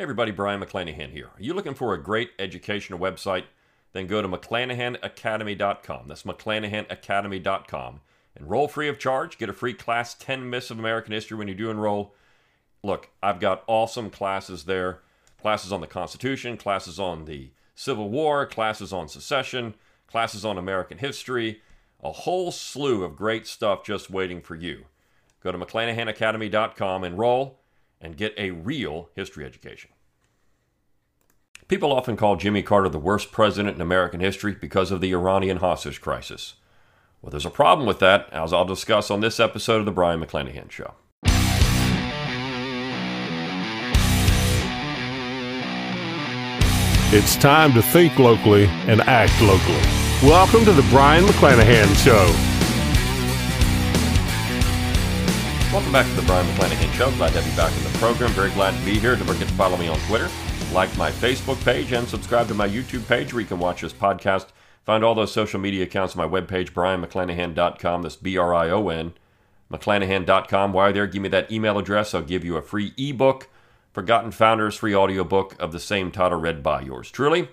Hey everybody, Brion McClanahan here. Are you looking for a great educational website? Then go to McClanahanacademy.com. That's McClanahanacademy.com. Enroll free of charge. Get a free class 10 Myths of American History when you do enroll. Look, I've got awesome classes there. Classes on the Constitution, classes on the Civil War, classes on secession, classes on American history, a whole slew of great stuff just waiting for you. Go to McClanahanacademy.com, enroll, and get a real history education. People often call Jimmy Carter the worst president in American history because of the Iranian hostage crisis. Well, there's a problem with that, as I'll discuss on this episode of The Brion McClanahan Show. It's time to think locally and act locally. Welcome to The Brion McClanahan Show. Welcome back to the Brion McClanahan Show. Glad to have you back in the program. Very glad to be here. Don't forget to follow me on Twitter, like my Facebook page, and subscribe to my YouTube page where you can watch this podcast. Find all those social media accounts on my webpage, brionmcclanahan.com. That's B R I O N, McClanahan.com. While there, give me that email address. I'll give you a free ebook, Forgotten Founders, free audiobook of the same title, read by yours truly.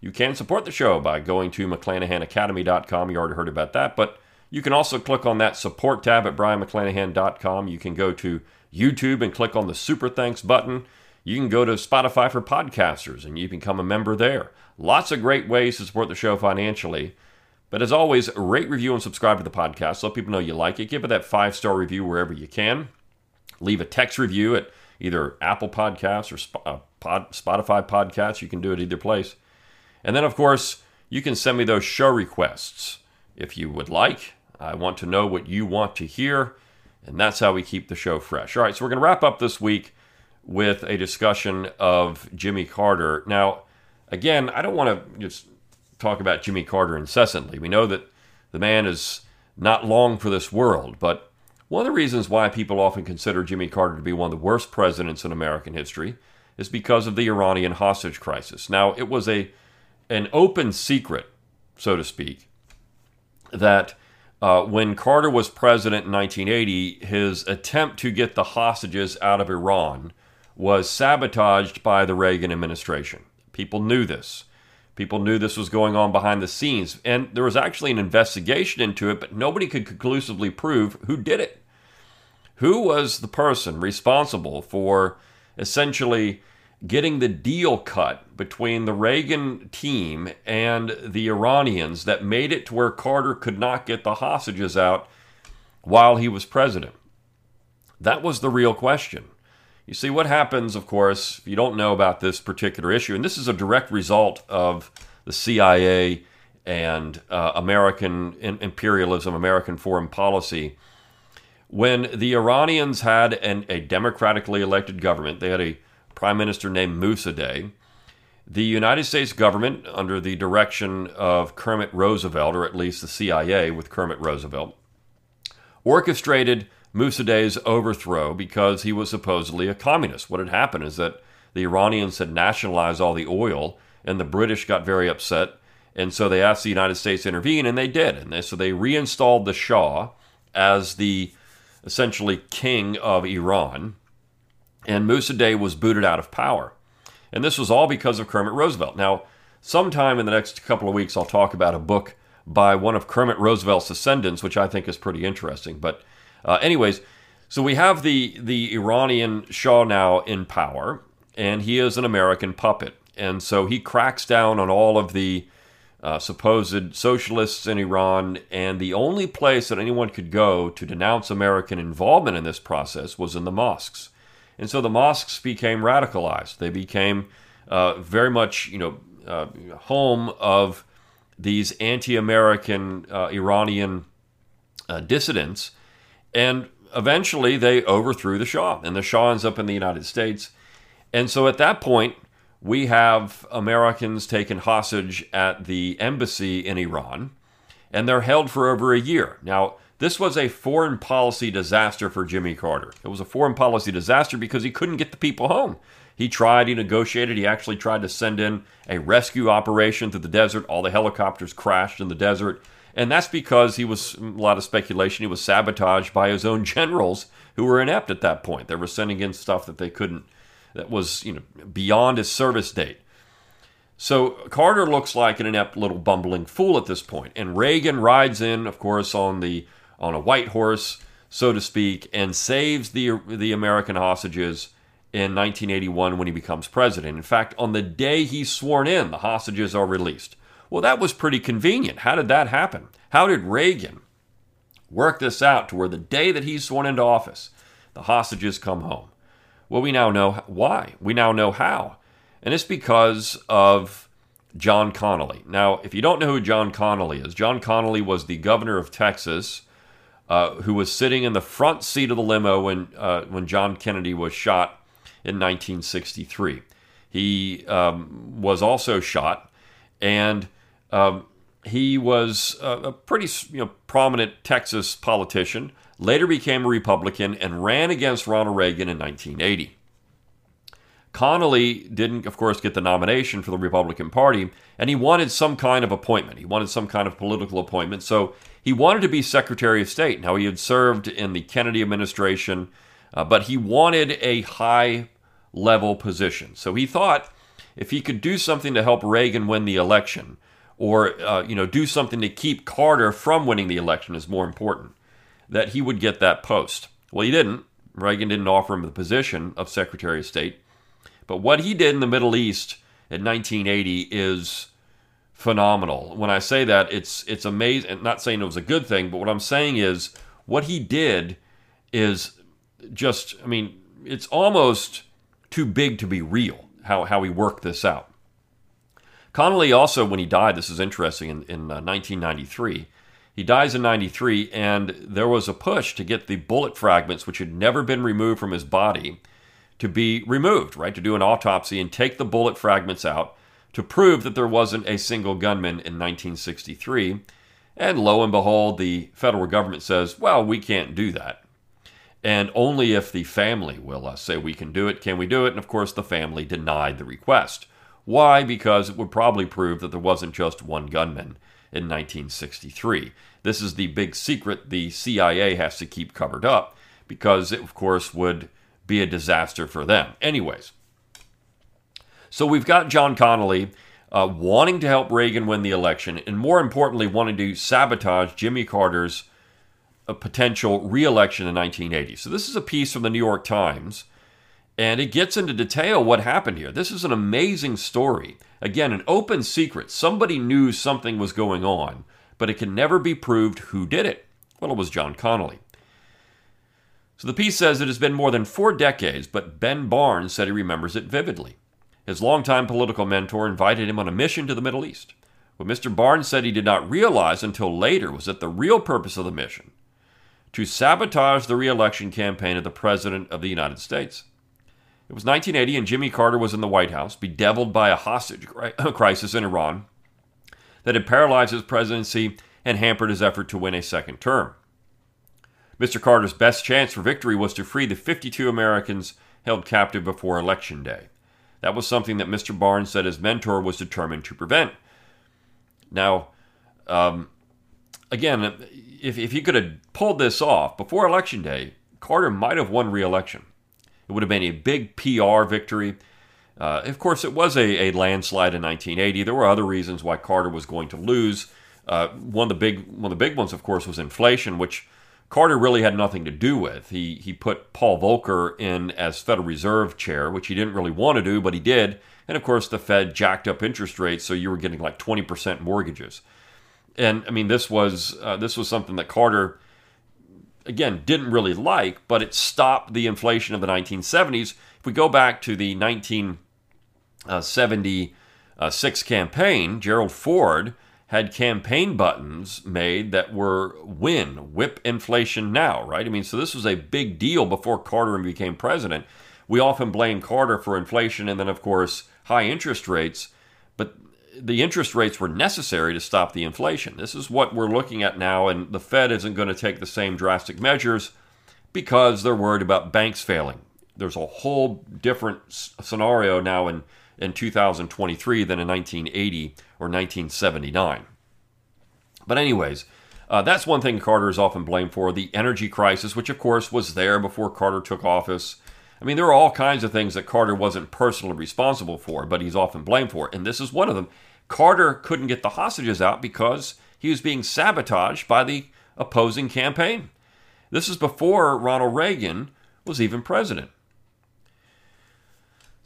You can support the show by going to McClanahanacademy.com. You already heard about that, but you can also click on that support tab at brionmcclanahan.com. You can go to YouTube and click on the Super Thanks button. You can go to Spotify for podcasters and you can become a member there. Lots of great ways to support the show financially. But as always, rate, review, and subscribe to the podcast. Let people know you like it. Give it that five star review wherever you can. Leave a text review at either Apple Podcasts or uh, Spotify Podcasts. You can do it either place. And then, of course, you can send me those show requests if you would like. I want to know what you want to hear, and that's how we keep the show fresh. All right, so we're going to wrap up this week with a discussion of Jimmy Carter. Now, again, I don't want to just talk about Jimmy Carter incessantly. We know that the man is not long for this world, but one of the reasons why people often consider Jimmy Carter to be one of the worst presidents in American history is because of the Iranian hostage crisis. Now, it was a an open secret, so to speak, that uh, when Carter was president in 1980, his attempt to get the hostages out of Iran was sabotaged by the Reagan administration. People knew this. People knew this was going on behind the scenes. And there was actually an investigation into it, but nobody could conclusively prove who did it. Who was the person responsible for essentially getting the deal cut between the Reagan team and the Iranians that made it to where Carter could not get the hostages out while he was president. That was the real question. You see, what happens, of course, if you don't know about this particular issue, and this is a direct result of the CIA and uh, American imperialism, American foreign policy. When the Iranians had an, a democratically elected government, they had a prime minister named Mossadegh. The United States government, under the direction of Kermit Roosevelt, or at least the CIA with Kermit Roosevelt, orchestrated Mossadegh's overthrow because he was supposedly a communist. What had happened is that the Iranians had nationalized all the oil, and the British got very upset, and so they asked the United States to intervene, and they did. And they, so they reinstalled the Shah as the essentially king of Iran and Mossadegh was booted out of power. And this was all because of Kermit Roosevelt. Now, sometime in the next couple of weeks, I'll talk about a book by one of Kermit Roosevelt's descendants, which I think is pretty interesting. But, uh, anyways, so we have the the Iranian Shah now in power, and he is an American puppet, and so he cracks down on all of the uh, supposed socialists in Iran, and the only place that anyone could go to denounce American involvement in this process was in the mosques. And so the mosques became radicalized. They became uh, very much, you know, uh, home of these anti-American uh, Iranian uh, dissidents, and eventually they overthrew the Shah, and the Shah ends up in the United States. And so at that point, we have Americans taken hostage at the embassy in Iran, and they're held for over a year. Now, this was a foreign policy disaster for Jimmy Carter. It was a foreign policy disaster because he couldn't get the people home. He tried, he negotiated, he actually tried to send in a rescue operation through the desert. All the helicopters crashed in the desert. And that's because he was, mm, a lot of speculation, he was sabotaged by his own generals who were inept at that point. They were sending in stuff that they couldn't that was you know beyond his service date. So Carter looks like an inept little bumbling fool at this point. point, and Reagan rides in, of course, on the on a white horse, so to speak, and saves the the American hostages in 1981 when he becomes president. In fact, on the day he's sworn in, the hostages are released. Well, that was pretty convenient. How did that happen? How did Reagan work this out to where the day that he's sworn into office, the hostages come home? Well, we now know why. We now know how. And it's because of John Connally. Now, if you don't know who John Connally is, John Connally was the governor of Texas uh, who was sitting in the front seat of the limo when, uh, when John Kennedy was shot in 1963. He um, was also shot, and um, he was a, a pretty you know, prominent Texas politician. Later became a Republican and ran against Ronald Reagan in 1980. Connally didn't, of course, get the nomination for the Republican Party, and he wanted some kind of appointment. He wanted some kind of political appointment. So he wanted to be Secretary of State. Now, he had served in the Kennedy administration, uh, but he wanted a high level position. So he thought if he could do something to help Reagan win the election, or uh, you know, do something to keep Carter from winning the election is more important, that he would get that post. Well, he didn't. Reagan didn't offer him the position of Secretary of State. But what he did in the Middle East in 1980 is phenomenal. When I say that, it's it's amazing. Not saying it was a good thing, but what I'm saying is what he did is just. I mean, it's almost too big to be real. How how he worked this out. Connally also, when he died, this is interesting. In, in uh, 1993, he dies in 93, and there was a push to get the bullet fragments, which had never been removed from his body, to be removed, right? To do an autopsy and take the bullet fragments out to prove that there wasn't a single gunman in 1963. And lo and behold, the federal government says, well, we can't do that. And only if the family will uh, say we can do it, can we do it? And of course, the family denied the request. Why? Because it would probably prove that there wasn't just one gunman in 1963. This is the big secret the CIA has to keep covered up because it, of course, would be a disaster for them. Anyways, so we've got John Connally uh, wanting to help Reagan win the election, and more importantly, wanting to sabotage Jimmy Carter's uh, potential reelection in 1980. So this is a piece from the New York Times, and it gets into detail what happened here. This is an amazing story. Again, an open secret. Somebody knew something was going on, but it can never be proved who did it. Well, it was John Connally. So the piece says it has been more than four decades, but Ben Barnes said he remembers it vividly. His longtime political mentor invited him on a mission to the Middle East. What Mr. Barnes said he did not realize until later was that the real purpose of the mission to sabotage the reelection campaign of the President of the United States. It was 1980, and Jimmy Carter was in the White House, bedeviled by a hostage crisis in Iran that had paralyzed his presidency and hampered his effort to win a second term. Mr. Carter's best chance for victory was to free the 52 Americans held captive before Election Day. That was something that Mr. Barnes said his mentor was determined to prevent. Now, um, again, if, if he could have pulled this off before Election Day, Carter might have won re election. It would have been a big PR victory. Uh, of course, it was a, a, landslide in 1980. There were other reasons why Carter was going to lose. Uh, one of the big one of the big ones, of course, was inflation, which Carter really had nothing to do with. He he put Paul Volcker in as Federal Reserve chair, which he didn't really want to do, but he did. And of course, the Fed jacked up interest rates, so you were getting like 20% mortgages. And I mean, this was uh, this was something that Carter again didn't really like, but it stopped the inflation of the 1970s. If we go back to the 1976 campaign, Gerald Ford had campaign buttons made that were win, whip inflation now, right? I mean, so this was a big deal before Carter became president. We often blame Carter for inflation and then, of course, high interest rates, but the interest rates were necessary to stop the inflation. This is what we're looking at now, and the Fed isn't going to take the same drastic measures because they're worried about banks failing. There's a whole different scenario now in in 2023 than in 1980 or 1979. But, anyways, uh, that's one thing Carter is often blamed for the energy crisis, which, of course, was there before Carter took office. I mean, there are all kinds of things that Carter wasn't personally responsible for, but he's often blamed for. And this is one of them. Carter couldn't get the hostages out because he was being sabotaged by the opposing campaign. This is before Ronald Reagan was even president.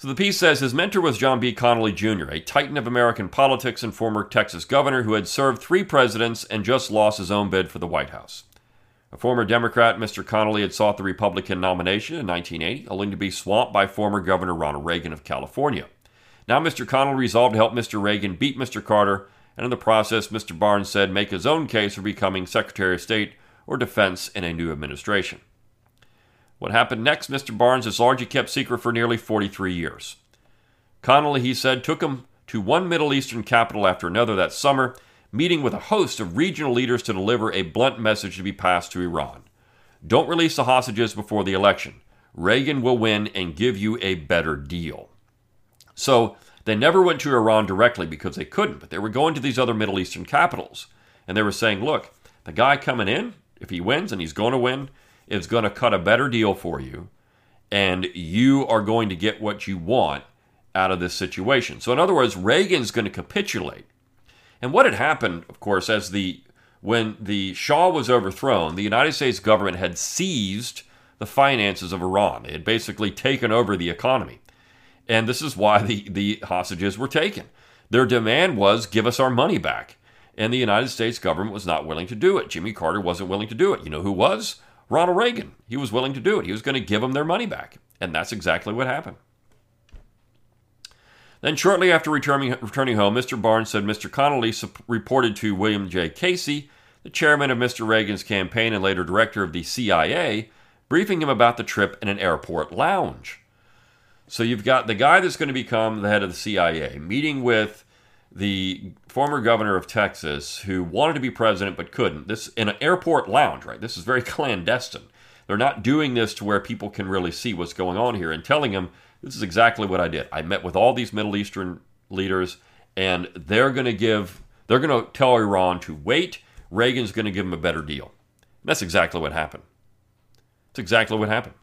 So the piece says his mentor was John B. Connally Jr., a titan of American politics and former Texas governor who had served three presidents and just lost his own bid for the White House. A former Democrat, Mr. Connally had sought the Republican nomination in 1980, only to be swamped by former Governor Ronald Reagan of California. Now, Mr. Connally resolved to help Mr. Reagan beat Mr. Carter, and in the process, Mr. Barnes said, make his own case for becoming Secretary of State or Defense in a new administration. What happened next, Mr. Barnes, is largely kept secret for nearly 43 years. Connally, he said, took him to one Middle Eastern capital after another that summer, meeting with a host of regional leaders to deliver a blunt message to be passed to Iran. Don't release the hostages before the election. Reagan will win and give you a better deal. So they never went to Iran directly because they couldn't, but they were going to these other Middle Eastern capitals. And they were saying, look, the guy coming in, if he wins, and he's going to win, is going to cut a better deal for you, and you are going to get what you want out of this situation. So, in other words, Reagan's going to capitulate. And what had happened, of course, as the when the Shah was overthrown, the United States government had seized the finances of Iran. They had basically taken over the economy. And this is why the, the hostages were taken. Their demand was give us our money back. And the United States government was not willing to do it. Jimmy Carter wasn't willing to do it. You know who was? Ronald Reagan. He was willing to do it. He was going to give them their money back. And that's exactly what happened. Then, shortly after returning, returning home, Mr. Barnes said Mr. Connally reported to William J. Casey, the chairman of Mr. Reagan's campaign and later director of the CIA, briefing him about the trip in an airport lounge. So you've got the guy that's going to become the head of the CIA meeting with the former governor of Texas who wanted to be president but couldn't. This in an airport lounge, right? This is very clandestine. They're not doing this to where people can really see what's going on here and telling him this is exactly what I did. I met with all these Middle Eastern leaders and they're going to give they're going to tell Iran to wait. Reagan's going to give them a better deal. And that's exactly what happened. That's exactly what happened.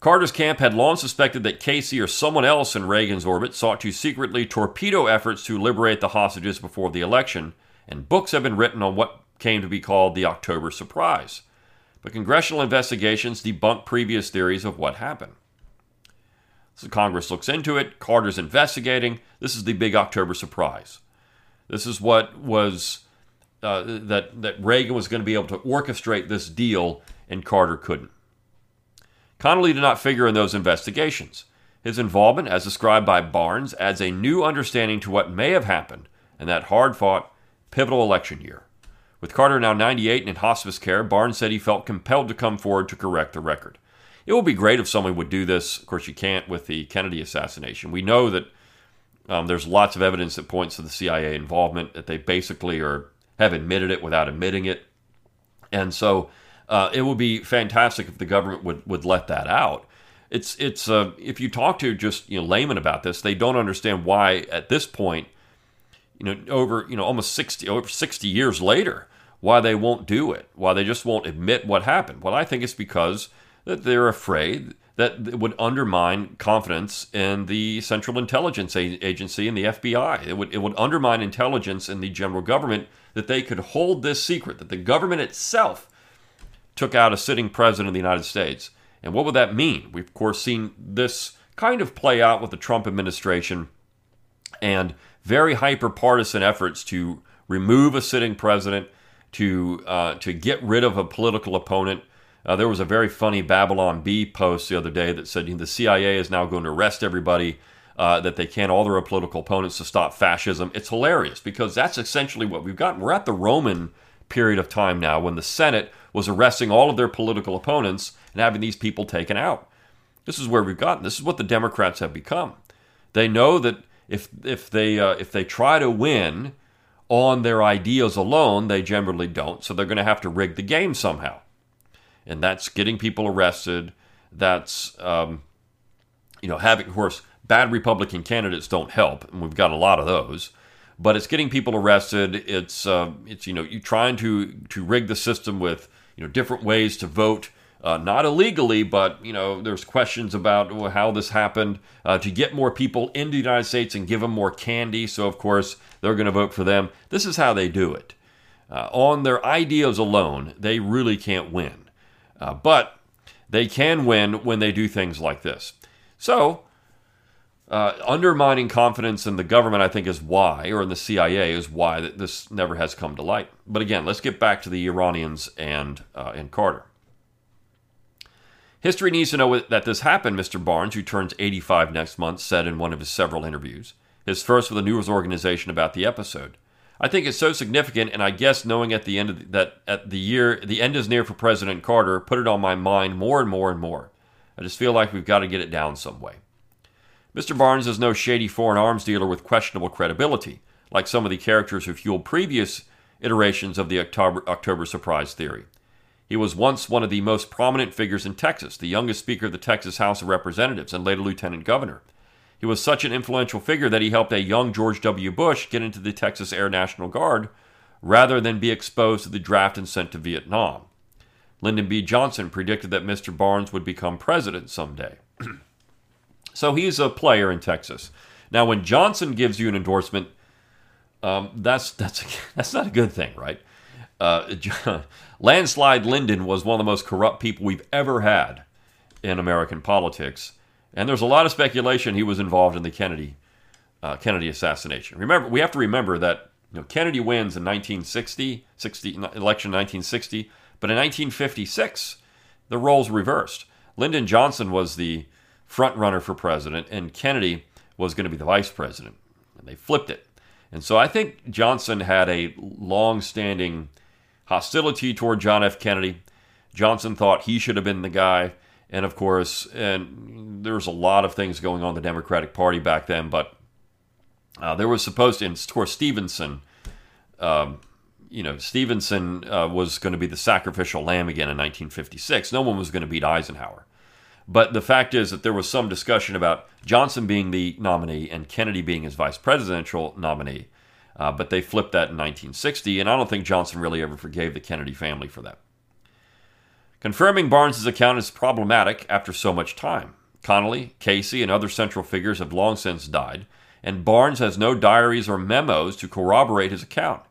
Carter's camp had long suspected that Casey or someone else in Reagan's orbit sought to secretly torpedo efforts to liberate the hostages before the election, and books have been written on what came to be called the October surprise. But congressional investigations debunk previous theories of what happened. So Congress looks into it, Carter's investigating. This is the big October surprise. This is what was uh, that that Reagan was going to be able to orchestrate this deal, and Carter couldn't. Connally did not figure in those investigations. His involvement, as described by Barnes, adds a new understanding to what may have happened in that hard fought, pivotal election year. With Carter now 98 and in hospice care, Barnes said he felt compelled to come forward to correct the record. It would be great if someone would do this. Of course, you can't with the Kennedy assassination. We know that um, there's lots of evidence that points to the CIA involvement, that they basically are have admitted it without admitting it. And so uh, it would be fantastic if the government would, would let that out. It's it's uh, if you talk to just you know laymen about this, they don't understand why at this point, you know, over you know almost sixty over sixty years later, why they won't do it, why they just won't admit what happened. Well, I think it's because that they're afraid that it would undermine confidence in the Central Intelligence Agency and the FBI. It would it would undermine intelligence in the general government that they could hold this secret, that the government itself took out a sitting president of the United States. And what would that mean? We've, of course, seen this kind of play out with the Trump administration and very hyper partisan efforts to remove a sitting president, to, uh, to get rid of a political opponent. Uh, there was a very funny Babylon Bee post the other day that said "You, the CIA is now going to arrest everybody, uh, that they can, all their political opponents, to stop fascism. It's hilarious because that's essentially what we've got. We're at the Roman period of time now when the Senate was arresting all of their political opponents and having these people taken out. This is where we've gotten. This is what the Democrats have become. They know that if if they uh, if they try to win on their ideas alone, they generally don't. So they're going to have to rig the game somehow, and that's getting people arrested. That's um, you know having, of course, bad Republican candidates don't help, and we've got a lot of those but it's getting people arrested. It's uh, it's you know you trying to to rig the system with you know different ways to vote uh, not illegally, but you know, there's questions about how this happened uh, to get more people into the United States and give them more candy. So of course they're going to vote for them. This is how they do it. Uh, on their ideas alone, they really can't win, uh, but they can win when they do things like this. So. Uh, undermining confidence in the government, I think, is why, or in the CIA, is why that this never has come to light. But again, let's get back to the Iranians and uh, and Carter. History needs to know that this happened, Mr. Barnes, who turns 85 next month, said in one of his several interviews, his first with a news organization about the episode. I think it's so significant, and I guess knowing at the end the, that at the year the end is near for President Carter put it on my mind more and more and more. I just feel like we've got to get it down some way. Mr. Barnes is no shady foreign arms dealer with questionable credibility, like some of the characters who fueled previous iterations of the October, October surprise theory. He was once one of the most prominent figures in Texas, the youngest Speaker of the Texas House of Representatives, and later Lieutenant Governor. He was such an influential figure that he helped a young George W. Bush get into the Texas Air National Guard rather than be exposed to the draft and sent to Vietnam. Lyndon B. Johnson predicted that Mr. Barnes would become president someday. so he's a player in Texas. Now, when Johnson gives you an endorsement, um, that's that's that's not a good thing, right? Uh, Landslide Lyndon was one of the most corrupt people we've ever had in American politics, and there's a lot of speculation he was involved in the Kennedy uh, Kennedy assassination. Remember, we have to remember that you know, Kennedy wins in 1960, 60, election 1960, but in 1956 the roles reversed. Lyndon Johnson was the front runner for president, and Kennedy was going to be the vice president, and they flipped it. And so I think Johnson had a long-standing hostility toward John F. Kennedy. Johnson thought he should have been the guy. And of course, and there was a lot of things going on in the Democratic Party back then, but uh, there was supposed to, and of course, Stevenson, um, you know, Stevenson uh, was going to be the sacrificial lamb again in 1956. No one was going to beat Eisenhower. But the fact is that there was some discussion about Johnson being the nominee and Kennedy being his vice presidential nominee. Uh, but they flipped that in 1960, and I don't think Johnson really ever forgave the Kennedy family for that. Confirming Barnes's account is problematic after so much time. Connally, Casey, and other central figures have long since died, and Barnes has no diaries or memos to corroborate his account.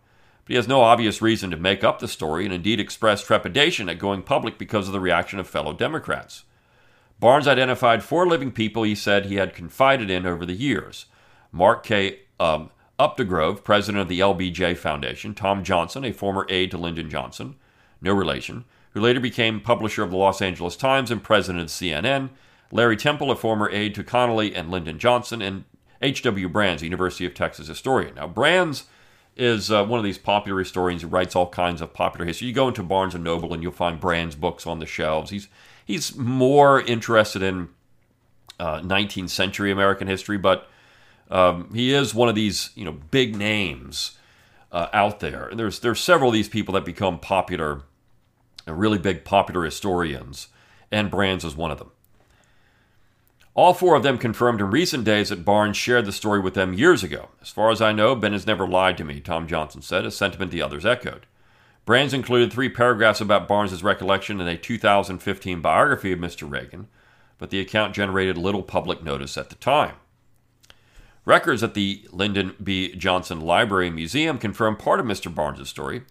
But he has no obvious reason to make up the story and indeed expressed trepidation at going public because of the reaction of fellow Democrats. Barnes identified four living people he said he had confided in over the years Mark K. Um, Updegrove, president of the LBJ Foundation, Tom Johnson, a former aide to Lyndon Johnson, no relation, who later became publisher of the Los Angeles Times and president of CNN, Larry Temple, a former aide to Connally and Lyndon Johnson, and H.W. Brands, University of Texas historian. Now, Brands is uh, one of these popular historians who writes all kinds of popular history. You go into Barnes and Noble and you'll find Brands books on the shelves. He's he's more interested in uh, 19th century American history, but um, he is one of these, you know, big names uh, out there. And there's there's several of these people that become popular, uh, really big popular historians, and Brands is one of them. All four of them confirmed in recent days that Barnes shared the story with them years ago. As far as I know, Ben has never lied to me, Tom Johnson said, a sentiment the others echoed. Brands included three paragraphs about Barnes's recollection in a 2015 biography of Mr. Reagan, but the account generated little public notice at the time. Records at the Lyndon B. Johnson Library and Museum confirm part of Mr. Barnes' story.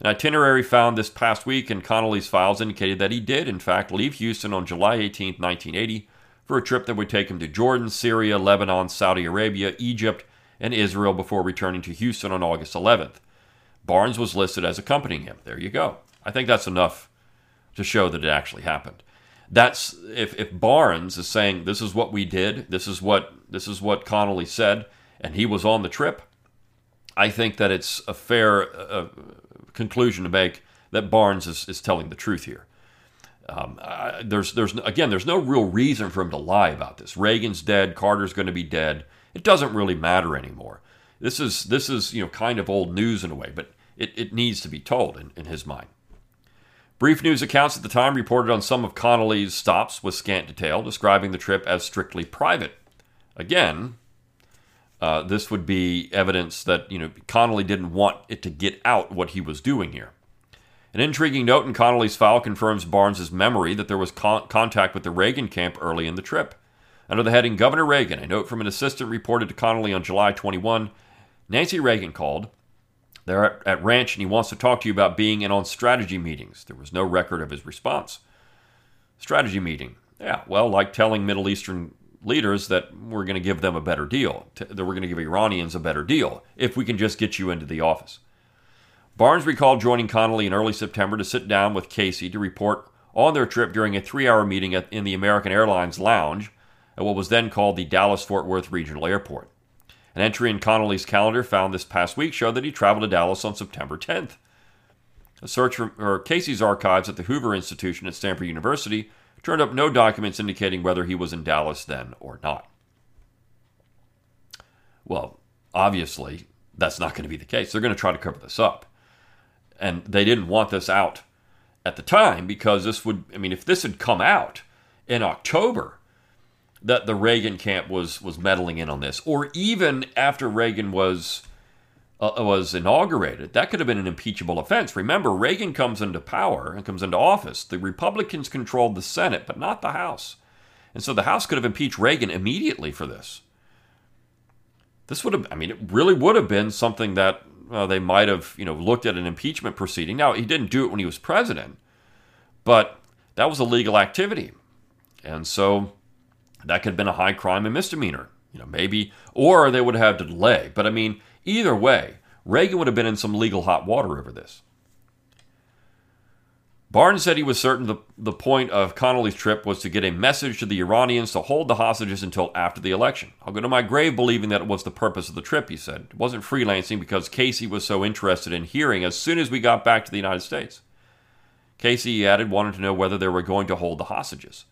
An itinerary found this past week in Connally's files indicated that he did, in fact, leave Houston on July 18, 1980, for a trip that would take him to Jordan, Syria, Lebanon, Saudi Arabia, Egypt, and Israel before returning to Houston on August 11th. Barnes was listed as accompanying him. There you go. I think that's enough to show that it actually happened that's if, if Barnes is saying this is what we did, this is what this is what Connally said, and he was on the trip, I think that it's a fair uh, conclusion to make that Barnes is, is telling the truth here. Um, there's there's again there's no real reason for him to lie about this. Reagan's dead, Carter's going to be dead. It doesn't really matter anymore. This is this is you know kind of old news in a way, but it, it needs to be told in, in his mind. Brief news accounts at the time reported on some of Connally's stops with scant detail, describing the trip as strictly private. Again, uh, this would be evidence that you know Connally didn't want it to get out what he was doing here. An intriguing note in Connally's file confirms Barnes's memory that there was con- contact with the Reagan camp early in the trip. Under the heading Governor Reagan, a note from an assistant reported to Connally on July 21 Nancy Reagan called. They're at, at Ranch and he wants to talk to you about being in on strategy meetings. There was no record of his response. Strategy meeting. Yeah, well, like telling Middle Eastern leaders that we're going to give them a better deal, that we're going to give Iranians a better deal if we can just get you into the office. Barnes recalled joining Connally in early September to sit down with Casey to report on their trip during a three hour meeting at, in the American Airlines lounge at what was then called the Dallas Fort Worth Regional Airport. An entry in Connally's calendar found this past week showed that he traveled to Dallas on September 10th. A search for Casey's archives at the Hoover Institution at Stanford University turned up no documents indicating whether he was in Dallas then or not. Well, obviously, that's not going to be the case. They're going to try to cover this up. And they didn't want this out at the time because this would, I mean, if this had come out in October, that the Reagan camp was was meddling in on this, or even after Reagan was uh, was inaugurated, that could have been an impeachable offense. Remember, Reagan comes into power and comes into office. The Republicans controlled the Senate, but not the House, and so the House could have impeached Reagan immediately for this. This would have, I mean, it really would have been something that uh, they might have, you know, looked at an impeachment proceeding. Now, he didn't do it when he was president, but that was a legal activity, and so that could have been a high crime and misdemeanor, you know, maybe, or they would have had to delay. But I mean, either way, Reagan would have been in some legal hot water over this. Barnes said he was certain the, the point of Connally's trip was to get a message to the Iranians to hold the hostages until after the election. I'll go to my grave believing that it was the purpose of the trip, he said. It wasn't freelancing because Casey was so interested in hearing as soon as we got back to the United States. Casey, he added, wanted to know whether they were going to hold the hostages.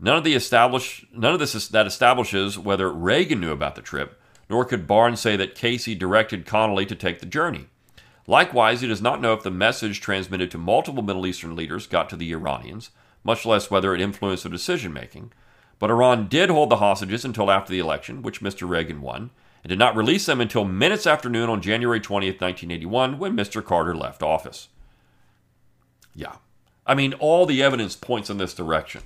None of the establish none of this that establishes whether Reagan knew about the trip, nor could Barnes say that Casey directed Connally to take the journey. Likewise, he does not know if the message transmitted to multiple Middle Eastern leaders got to the Iranians, much less whether it influenced their decision making. But Iran did hold the hostages until after the election, which Mr. Reagan won, and did not release them until minutes after noon on January 20th, 1981, when Mr. Carter left office. Yeah. I mean, all the evidence points in this direction.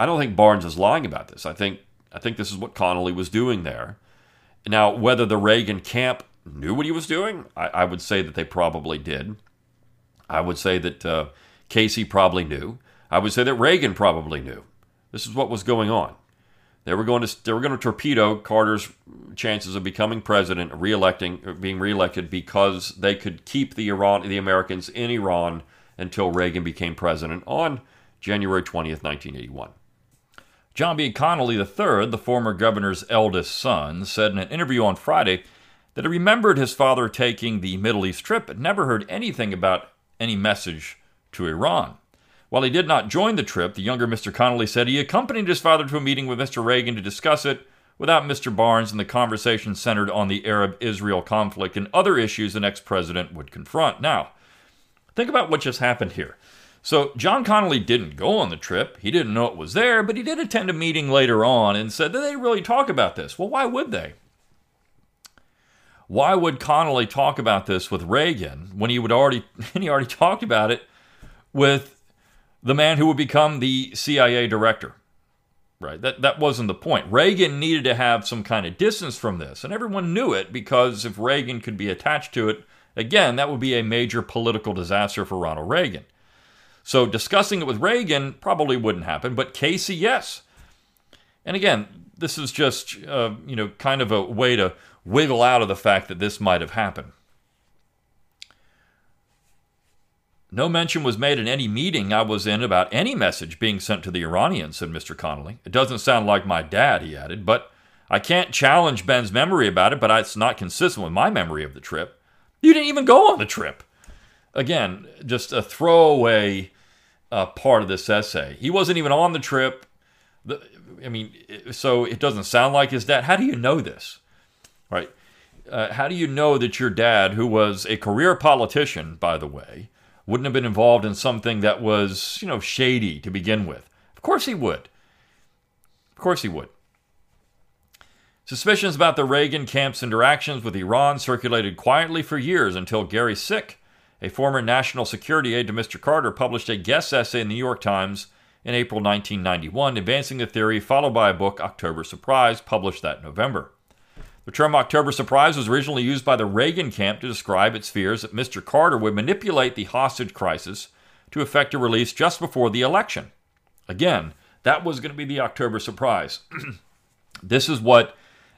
I don't think Barnes is lying about this. I think I think this is what Connally was doing there. Now, whether the Reagan camp knew what he was doing, I, I would say that they probably did. I would say that uh, Casey probably knew. I would say that Reagan probably knew. This is what was going on. They were going to they were going to torpedo Carter's chances of becoming president, reelecting, being reelected because they could keep the Iran the Americans in Iran until Reagan became president on January 20th, 1981. John B. Connally III, the former governor's eldest son, said in an interview on Friday that he remembered his father taking the Middle East trip but never heard anything about any message to Iran. While he did not join the trip, the younger Mr. Connally said he accompanied his father to a meeting with Mr. Reagan to discuss it without Mr. Barnes, and the conversation centered on the Arab Israel conflict and other issues the next president would confront. Now, think about what just happened here. So John Connally didn't go on the trip. He didn't know it was there, but he did attend a meeting later on and said, Did they really talk about this? Well, why would they? Why would Connally talk about this with Reagan when he would already he already talked about it with the man who would become the CIA director? Right. That that wasn't the point. Reagan needed to have some kind of distance from this, and everyone knew it because if Reagan could be attached to it, again, that would be a major political disaster for Ronald Reagan. So discussing it with Reagan probably wouldn't happen, but Casey, yes. And again, this is just uh, you know kind of a way to wiggle out of the fact that this might have happened. No mention was made in any meeting I was in about any message being sent to the Iranians, said Mr. Connally. It doesn't sound like my dad, he added, but I can't challenge Ben's memory about it, but it's not consistent with my memory of the trip. You didn't even go on the trip. Again, just a throwaway uh, part of this essay. He wasn't even on the trip. The, I mean, so it doesn't sound like his dad. How do you know this? Right? Uh, how do you know that your dad, who was a career politician, by the way, wouldn't have been involved in something that was, you know, shady to begin with? Of course he would. Of course he would. Suspicions about the Reagan camp's interactions with Iran circulated quietly for years until Gary Sick a former national security aide to Mr. Carter, published a guest essay in the New York Times in April 1991, advancing the theory, followed by a book, October Surprise, published that November. The term October Surprise was originally used by the Reagan camp to describe its fears that Mr. Carter would manipulate the hostage crisis to effect a release just before the election. Again, that was going to be the October surprise. this is what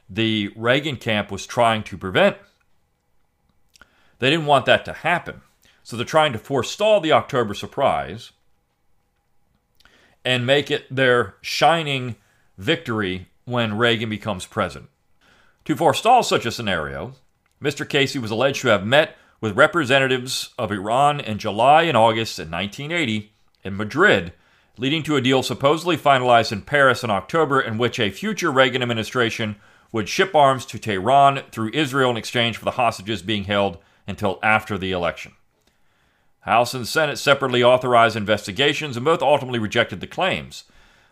the Reagan camp was trying to prevent. They didn't want that to happen. So they're trying to forestall the October surprise and make it their shining victory when Reagan becomes president. To forestall such a scenario, Mr. Casey was alleged to have met with representatives of Iran in July and August in 1980 in Madrid, leading to a deal supposedly finalized in Paris in October in which a future Reagan administration would ship arms to Tehran through Israel in exchange for the hostages being held until after the election. House and Senate separately authorized investigations and both ultimately rejected the claims.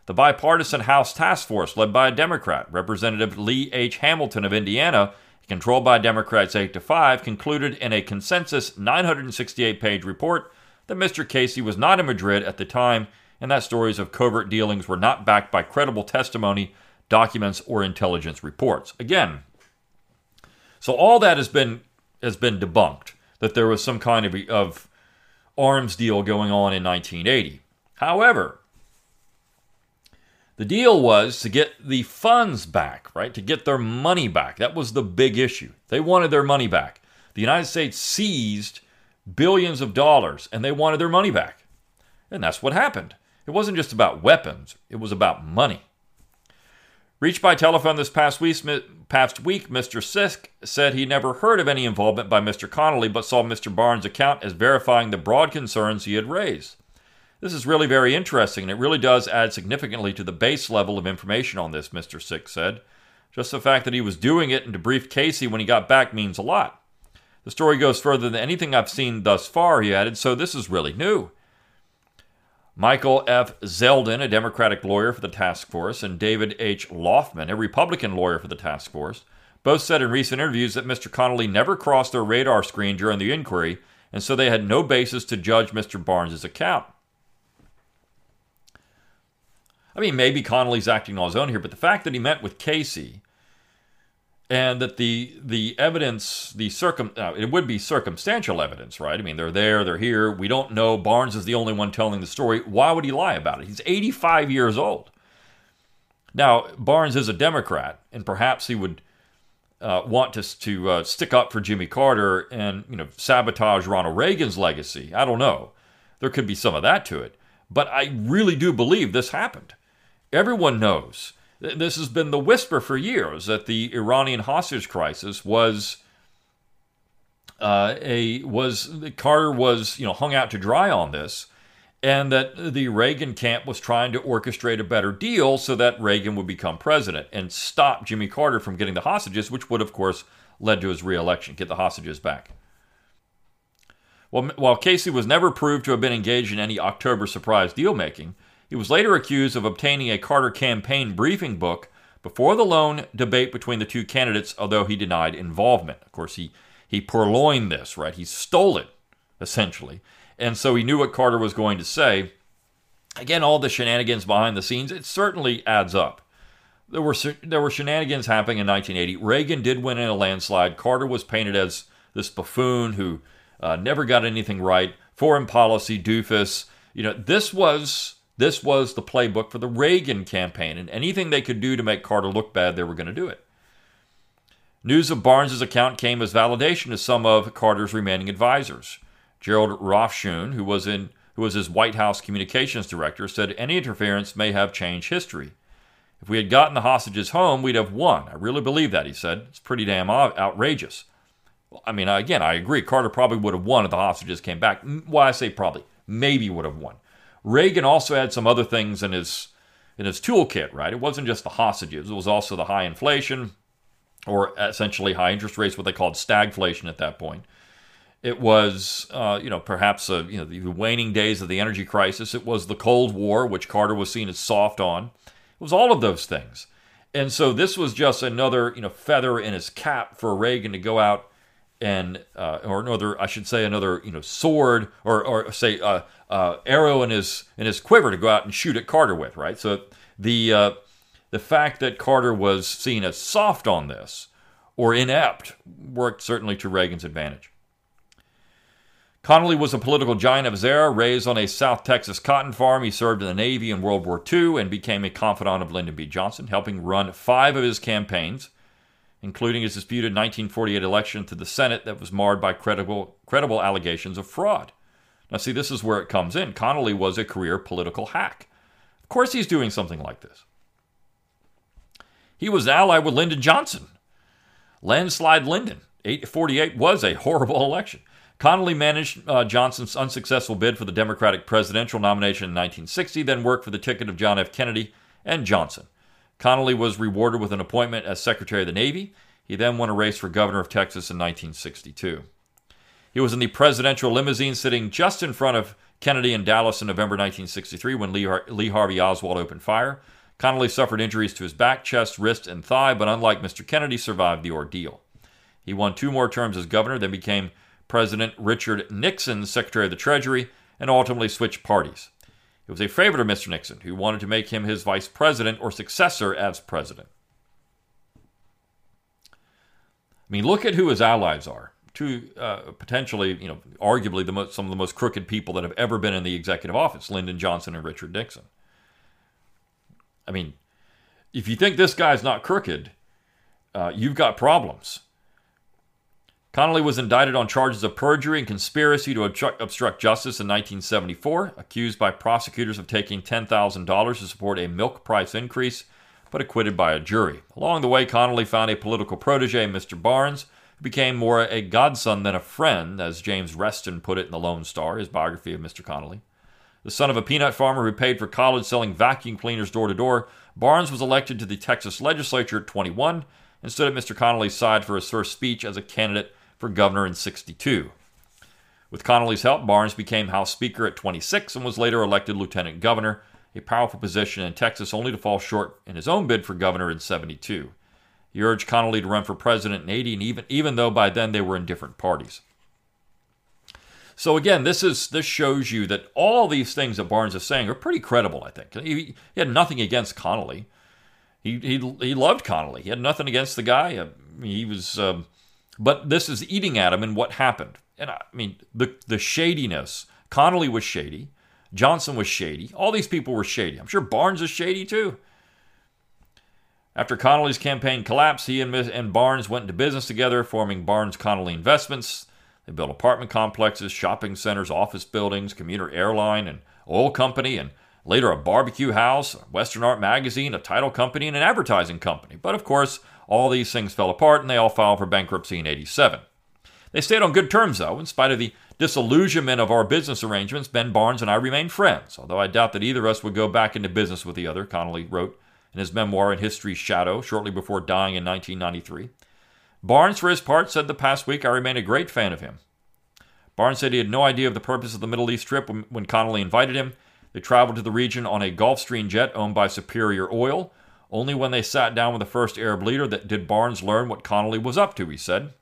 The bipartisan House task force, led by a Democrat, Representative Lee H. Hamilton of Indiana, controlled by Democrats 8 to 5, concluded in a consensus 968 page report that Mr. Casey was not in Madrid at the time and that stories of covert dealings were not backed by credible testimony, documents, or intelligence reports. Again, so all that has been has been debunked that there was some kind of, of arms deal going on in 1980. However, the deal was to get the funds back, right? To get their money back. That was the big issue. They wanted their money back. The United States seized billions of dollars and they wanted their money back. And that's what happened. It wasn't just about weapons, it was about money. Reached by telephone this past week, past week, Mr. Sick said he never heard of any involvement by Mr. Connally, but saw Mr. Barnes' account as verifying the broad concerns he had raised. This is really very interesting, and it really does add significantly to the base level of information on this, Mr. Sick said. Just the fact that he was doing it and debriefed Casey when he got back means a lot. The story goes further than anything I've seen thus far, he added, so this is really new. Michael F. Zeldin, a Democratic lawyer for the task force, and David H. Laufman, a Republican lawyer for the task force, both said in recent interviews that Mr. Connally never crossed their radar screen during the inquiry, and so they had no basis to judge Mr. Barnes' account. I mean, maybe Connally's acting on his own here, but the fact that he met with Casey and that the the evidence, the circum, it would be circumstantial evidence, right? I mean, they're there, they're here. We don't know. Barnes is the only one telling the story. Why would he lie about it? He's 85 years old. Now, Barnes is a Democrat, and perhaps he would uh, want to to uh, stick up for Jimmy Carter and you know sabotage Ronald Reagan's legacy. I don't know. There could be some of that to it, but I really do believe this happened. Everyone knows this has been the whisper for years that the Iranian hostage crisis was uh, a was Carter was you know hung out to dry on this, and that the Reagan camp was trying to orchestrate a better deal so that Reagan would become president and stop Jimmy Carter from getting the hostages, which would of course led to his reelection, get the hostages back. Well, while Casey was never proved to have been engaged in any October surprise deal making, he was later accused of obtaining a Carter campaign briefing book before the lone debate between the two candidates, although he denied involvement. Of course, he, he purloined this, right? He stole it, essentially. And so he knew what Carter was going to say. Again, all the shenanigans behind the scenes, it certainly adds up. There were, there were shenanigans happening in 1980. Reagan did win in a landslide. Carter was painted as this buffoon who uh, never got anything right, foreign policy doofus. You know, this was this was the playbook for the Reagan campaign, and anything they could do to make Carter look bad, they were going to do it. News of Barnes's account came as validation to some of Carter's remaining advisors. Gerald Rafshoon, who was in who was his White House communications director, said any interference may have changed history. If we had gotten the hostages home, we'd have won. I really believe that, he said. It's pretty damn outrageous. I mean, again, I agree. Carter probably would have won if the hostages came back. Why I say probably. Maybe would have won. Reagan also had some other things in his in his toolkit, right? It wasn't just the hostages; it was also the high inflation, or essentially high interest rates, what they called stagflation at that point. It was, uh, you know, perhaps uh, you know the waning days of the energy crisis. It was the Cold War, which Carter was seen as soft on. It was all of those things, and so this was just another, you know, feather in his cap for Reagan to go out and uh, or another, I should say, another you know sword or or say uh, uh, arrow in his in his quiver to go out and shoot at Carter with, right? So the uh, the fact that Carter was seen as soft on this or inept worked certainly to Reagan's advantage. Connally was a political giant of his era, raised on a South Texas cotton farm. He served in the Navy in World War II and became a confidant of Lyndon B. Johnson, helping run five of his campaigns including his disputed 1948 election to the Senate that was marred by credible, credible allegations of fraud. Now, see, this is where it comes in. Connally was a career political hack. Of course, he's doing something like this. He was allied with Lyndon Johnson. Landslide Lyndon. 848 was a horrible election. Connally managed uh, Johnson's unsuccessful bid for the Democratic presidential nomination in 1960, then worked for the ticket of John F. Kennedy and Johnson. Connally was rewarded with an appointment as Secretary of the Navy. He then won a race for governor of Texas in 1962. He was in the presidential limousine sitting just in front of Kennedy in Dallas in November 1963 when Lee, Har- Lee Harvey Oswald opened fire. Connally suffered injuries to his back, chest, wrist, and thigh, but unlike Mr. Kennedy, survived the ordeal. He won two more terms as governor, then became President Richard Nixon's Secretary of the Treasury, and ultimately switched parties. He was a favorite of Mr. Nixon, who wanted to make him his vice president or successor as president. I mean, look at who his allies are. Two uh, potentially, you know, arguably the most, some of the most crooked people that have ever been in the executive office: Lyndon Johnson and Richard Nixon. I mean, if you think this guy's not crooked, uh, you've got problems. Connally was indicted on charges of perjury and conspiracy to obstruct justice in 1974, accused by prosecutors of taking $10,000 to support a milk price increase, but acquitted by a jury. Along the way, Connally found a political protege, Mr. Barnes, who became more a godson than a friend, as James Reston put it in The Lone Star, his biography of Mr. Connally. The son of a peanut farmer who paid for college selling vacuum cleaners door to door, Barnes was elected to the Texas legislature at 21 and stood at Mr. Connally's side for his first speech as a candidate for governor in 62. With Connally's help, Barnes became House Speaker at 26 and was later elected lieutenant governor, a powerful position in Texas only to fall short in his own bid for governor in 72. He urged Connally to run for president in 80, and even, even though by then they were in different parties. So again, this is this shows you that all these things that Barnes is saying are pretty credible. I think he, he had nothing against Connally. He, he he loved Connally. He had nothing against the guy. He was um, but this is eating at him and what happened. And I mean, the, the shadiness. Connally was shady. Johnson was shady. All these people were shady. I'm sure Barnes is shady too. After Connally's campaign collapsed, he and, and Barnes went into business together, forming Barnes Connally Investments. They built apartment complexes, shopping centers, office buildings, commuter airline, and oil company, and later a barbecue house, a Western Art magazine, a title company, and an advertising company. But of course, all these things fell apart and they all filed for bankruptcy in 87. They stayed on good terms, though. In spite of the disillusionment of our business arrangements, Ben Barnes and I remained friends, although I doubt that either of us would go back into business with the other, Connally wrote in his memoir In History's Shadow shortly before dying in 1993. Barnes, for his part, said the past week, I remain a great fan of him. Barnes said he had no idea of the purpose of the Middle East trip when Connally invited him. They traveled to the region on a Gulfstream jet owned by Superior Oil, only when they sat down with the first Arab leader that did Barnes learn what Connally was up to, he said.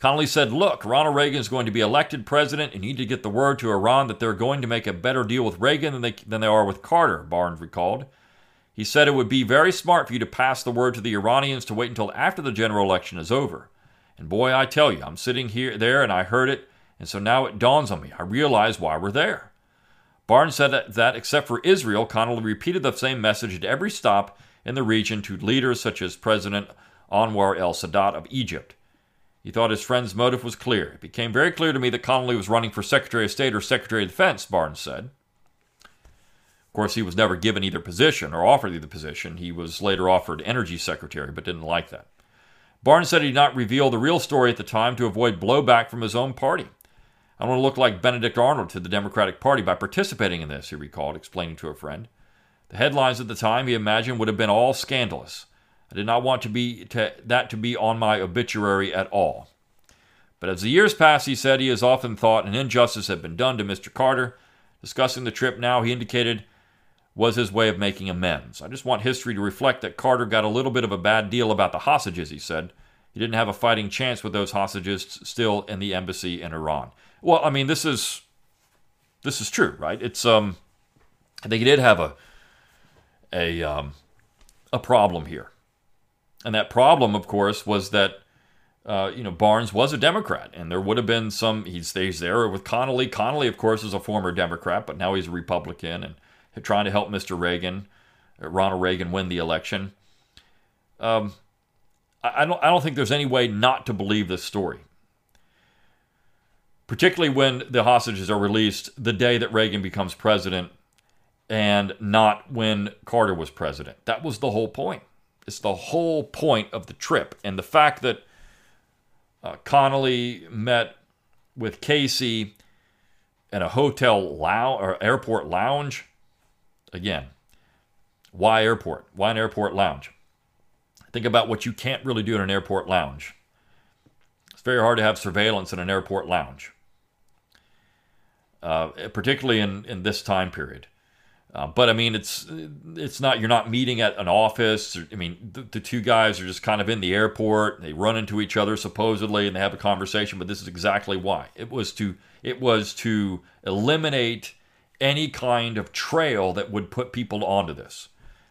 Connally said, Look, Ronald Reagan is going to be elected president, and you need to get the word to Iran that they're going to make a better deal with Reagan than they, than they are with Carter, Barnes recalled. He said it would be very smart for you to pass the word to the Iranians to wait until after the general election is over. And boy, I tell you, I'm sitting here there and I heard it, and so now it dawns on me. I realize why we're there. Barnes said that, except for Israel, Connally repeated the same message at every stop in the region to leaders such as President Anwar el Sadat of Egypt. He thought his friend's motive was clear. It became very clear to me that Connally was running for Secretary of State or Secretary of Defense, Barnes said. Of course, he was never given either position or offered either position. He was later offered Energy Secretary, but didn't like that. Barnes said he did not reveal the real story at the time to avoid blowback from his own party. I want to look like Benedict Arnold to the Democratic Party by participating in this, he recalled, explaining to a friend. The headlines at the time, he imagined, would have been all scandalous. I did not want to be to, that to be on my obituary at all. But as the years passed, he said he has often thought an injustice had been done to Mr. Carter. Discussing the trip now, he indicated was his way of making amends. I just want history to reflect that Carter got a little bit of a bad deal about the hostages, he said. he didn't have a fighting chance with those hostages still in the embassy in Iran. Well, I mean, this is this is true, right? It's um, I think he did have a a um, a problem here, and that problem, of course, was that uh, you know Barnes was a Democrat, and there would have been some. He stays there with Connally. Connally, of course, is a former Democrat, but now he's a Republican and trying to help Mr. Reagan, uh, Ronald Reagan, win the election. Um, I don't, I don't think there's any way not to believe this story. Particularly when the hostages are released the day that Reagan becomes president and not when Carter was president. That was the whole point. It's the whole point of the trip. And the fact that uh, Connally met with Casey in a hotel lounge or airport lounge. Again, why airport? Why an airport lounge? Think about what you can't really do in an airport lounge. It's very hard to have surveillance in an airport lounge, uh, particularly in, in this time period. Uh, but I mean, it's it's not you're not meeting at an office. I mean, the, the, two guys are just kind of in the airport. They run into each other supposedly, and they have a conversation. But this is exactly why it was to it was to eliminate any kind of trail that would put people onto this,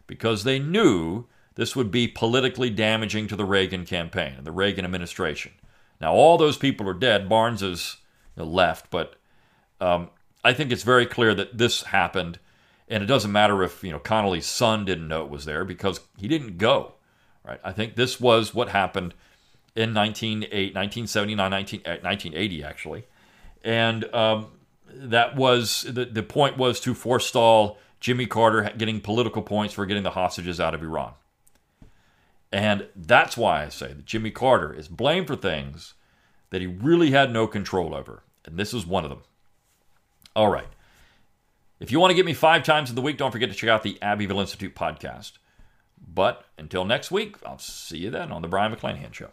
because they knew this would be politically damaging to the Reagan campaign and the Reagan administration. Now, all those people are dead. Barnes is left, but um, I think it's very clear that this happened, and it doesn't matter if you know Connally's son didn't know it was there because he didn't go. Right? I think this was what happened in 1979, 19, 1980, actually, and um, that was the the point was to forestall Jimmy Carter getting political points for getting the hostages out of Iran. And that's why I say that Jimmy Carter is blamed for things that he really had no control over. And this is one of them. All right. If you want to get me five times in the week, don't forget to check out the Abbeville Institute podcast. But until next week, I'll see you then on The Brion McClanahan Show.